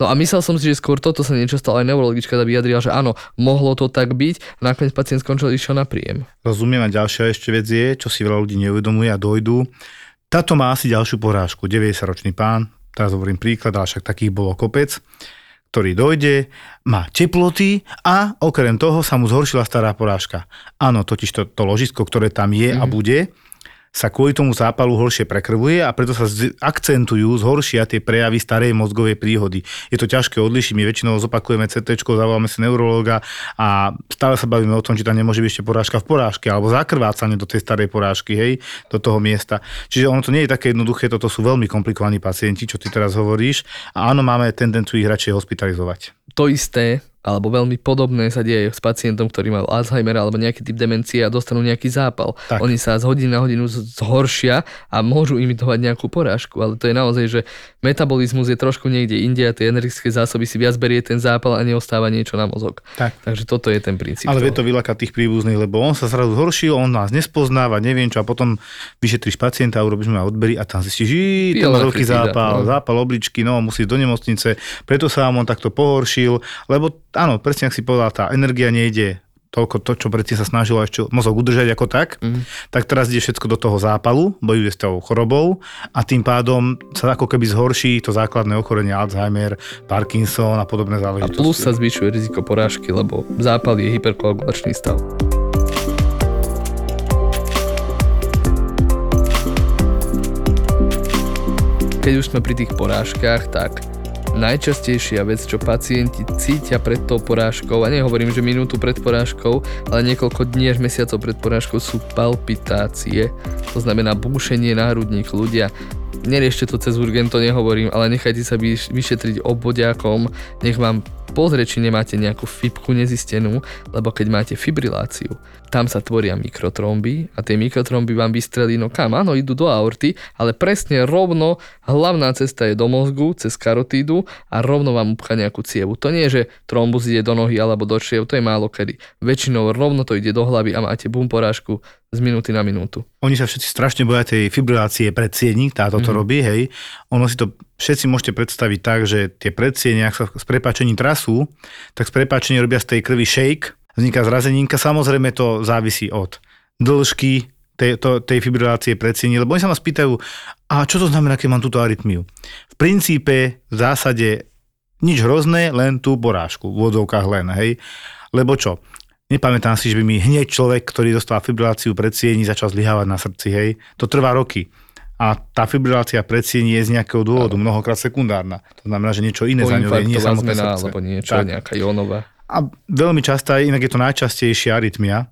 No a myslel som si, že skôr toto sa niečo stalo, aj neurologička sa vyjadrila, že áno, mohlo to tak byť nakoniec pacient skončil išiel na príjem. Rozumiem a ďalšia ešte vec je, čo si veľa ľudí neuvedomuje a dojdú. Táto má asi ďalšiu porážku, 90-ročný pán, teraz hovorím príklad, ale však takých bolo kopec, ktorý dojde, má teploty a okrem toho sa mu zhoršila stará porážka. Áno, totiž to, to ložisko, ktoré tam je a bude, sa kvôli tomu zápalu horšie prekrvuje a preto sa z- akcentujú, zhoršia tie prejavy starej mozgovej príhody. Je to ťažké odlišiť, my väčšinou zopakujeme CT, zavoláme si neurologa a stále sa bavíme o tom, či tam nemôže byť ešte porážka v porážke alebo zakrvácanie do tej starej porážky, hej, do toho miesta. Čiže ono to nie je také jednoduché, toto sú veľmi komplikovaní pacienti, čo ty teraz hovoríš a áno, máme tendenciu ich radšej hospitalizovať. to isté, alebo veľmi podobné sa deje s pacientom, ktorý mal Alzheimer alebo nejaký typ demencie a dostanú nejaký zápal. Tak. Oni sa z hodiny na hodinu zhoršia a môžu imitovať nejakú porážku, ale to je naozaj, že metabolizmus je trošku niekde inde a tie energické zásoby si viac berie ten zápal a neostáva niečo na mozog. Tak. Takže toto je ten princíp. Ale vie to vylakať tých príbuzných, lebo on sa zrazu zhoršil, on nás nespoznáva, neviem čo, a potom vyšetríš pacienta, urobíš mu odbery a tam zistíš, že to má veľký zápal, no. zápal obličky, no musí do nemocnice, preto sa vám on takto pohoršil, lebo áno, presne ak si povedal, tá energia nejde toľko to, čo predtým sa snažilo ešte mozog udržať ako tak, Mhm. tak teraz ide všetko do toho zápalu, bojuje s tou chorobou a tým pádom sa ako keby zhorší to základné ochorenie Alzheimer, Parkinson a podobné A záležitosti. plus sa zvyšuje riziko porážky, lebo zápal je hyperkoagulačný stav. Keď už sme pri tých porážkach, tak najčastejšia vec, čo pacienti cítia pred tou porážkou, a nehovorím, že minútu pred porážkou, ale niekoľko dní až mesiacov pred porážkou sú palpitácie. To znamená búšenie náhrudník ľudia. Neriešte to cez urgent, to nehovorím, ale nechajte sa vyš- vyšetriť obvodiakom, nech vám pozrieť, či nemáte nejakú fibku nezistenú, lebo keď máte fibriláciu, tam sa tvoria mikrotromby a tie mikrotromby vám vystrelí, no kam, áno, idú do aorty, ale presne rovno hlavná cesta je do mozgu, cez karotídu a rovno vám upcha nejakú cievu. To nie je, že trombus ide do nohy alebo do čiev, to je málo kedy. Väčšinou rovno to ide do hlavy a máte bum porážku z minúty na minútu. Oni sa všetci strašne boja tej fibrilácie predsiení, táto to mm. robí, hej. Ono si to všetci môžete predstaviť tak, že tie predsienie, ak sa s prepáčením trasú, tak s prepáčením robia z tej krvi shake, vzniká zrazeninka. Samozrejme to závisí od dĺžky tej, to, tej fibrilácie predsiení, lebo oni sa ma spýtajú, a čo to znamená, keď mám túto arytmiu? V princípe, v zásade nič hrozné, len tú porážku, v vodovkách len, hej. Lebo čo? Nepamätám si, že by mi hneď človek, ktorý dostal fibriláciu predsiení, začal zlyhávať na srdci, hej. To trvá roky. A tá fibrilácia predsiení je z nejakého dôvodu, ano. mnohokrát sekundárna. To znamená, že niečo iné za ňou je, nie samotné zmena, srdce. alebo niečo, tak. nejaká jónová. A veľmi častá, inak je to najčastejšia arytmia,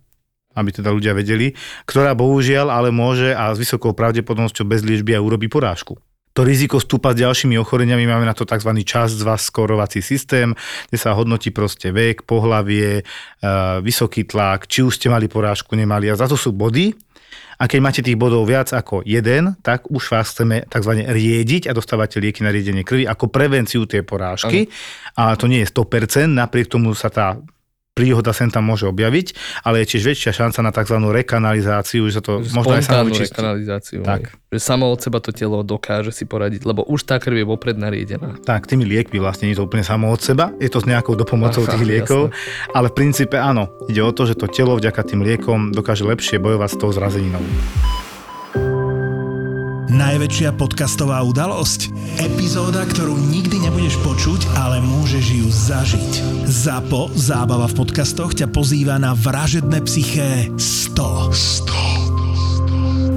aby teda ľudia vedeli, ktorá bohužiaľ ale môže a s vysokou pravdepodobnosťou bez liečby aj urobí porážku to riziko stúpa s ďalšími ochoreniami, máme na to tzv. čas 2 skorovací systém, kde sa hodnotí proste vek, pohlavie, e, vysoký tlak, či už ste mali porážku, nemali a za to sú body. A keď máte tých bodov viac ako jeden, tak už vás chceme tzv. riediť a dostávate lieky na riedenie krvi ako prevenciu tej porážky. Ano. A to nie je 100%, napriek tomu sa tá príhoda sem tam môže objaviť, ale je tiež väčšia šanca na tzv. rekanalizáciu, že sa to možno aj samo rekanalizáciu. Tak. Že samo od seba to telo dokáže si poradiť, lebo už tá krv je vopred nariedená. Tak, tými liekmi vlastne nie je to úplne samo od seba, je to s nejakou dopomocou tých liekov, jasne. ale v princípe áno, ide o to, že to telo vďaka tým liekom dokáže lepšie bojovať s tou zrazeninou. Najväčšia podcastová udalosť? Epizóda, ktorú nikdy nebudeš počuť, ale môžeš ju zažiť. ZAPO, zábava v podcastoch, ťa pozýva na vražedné psyché 100. 100.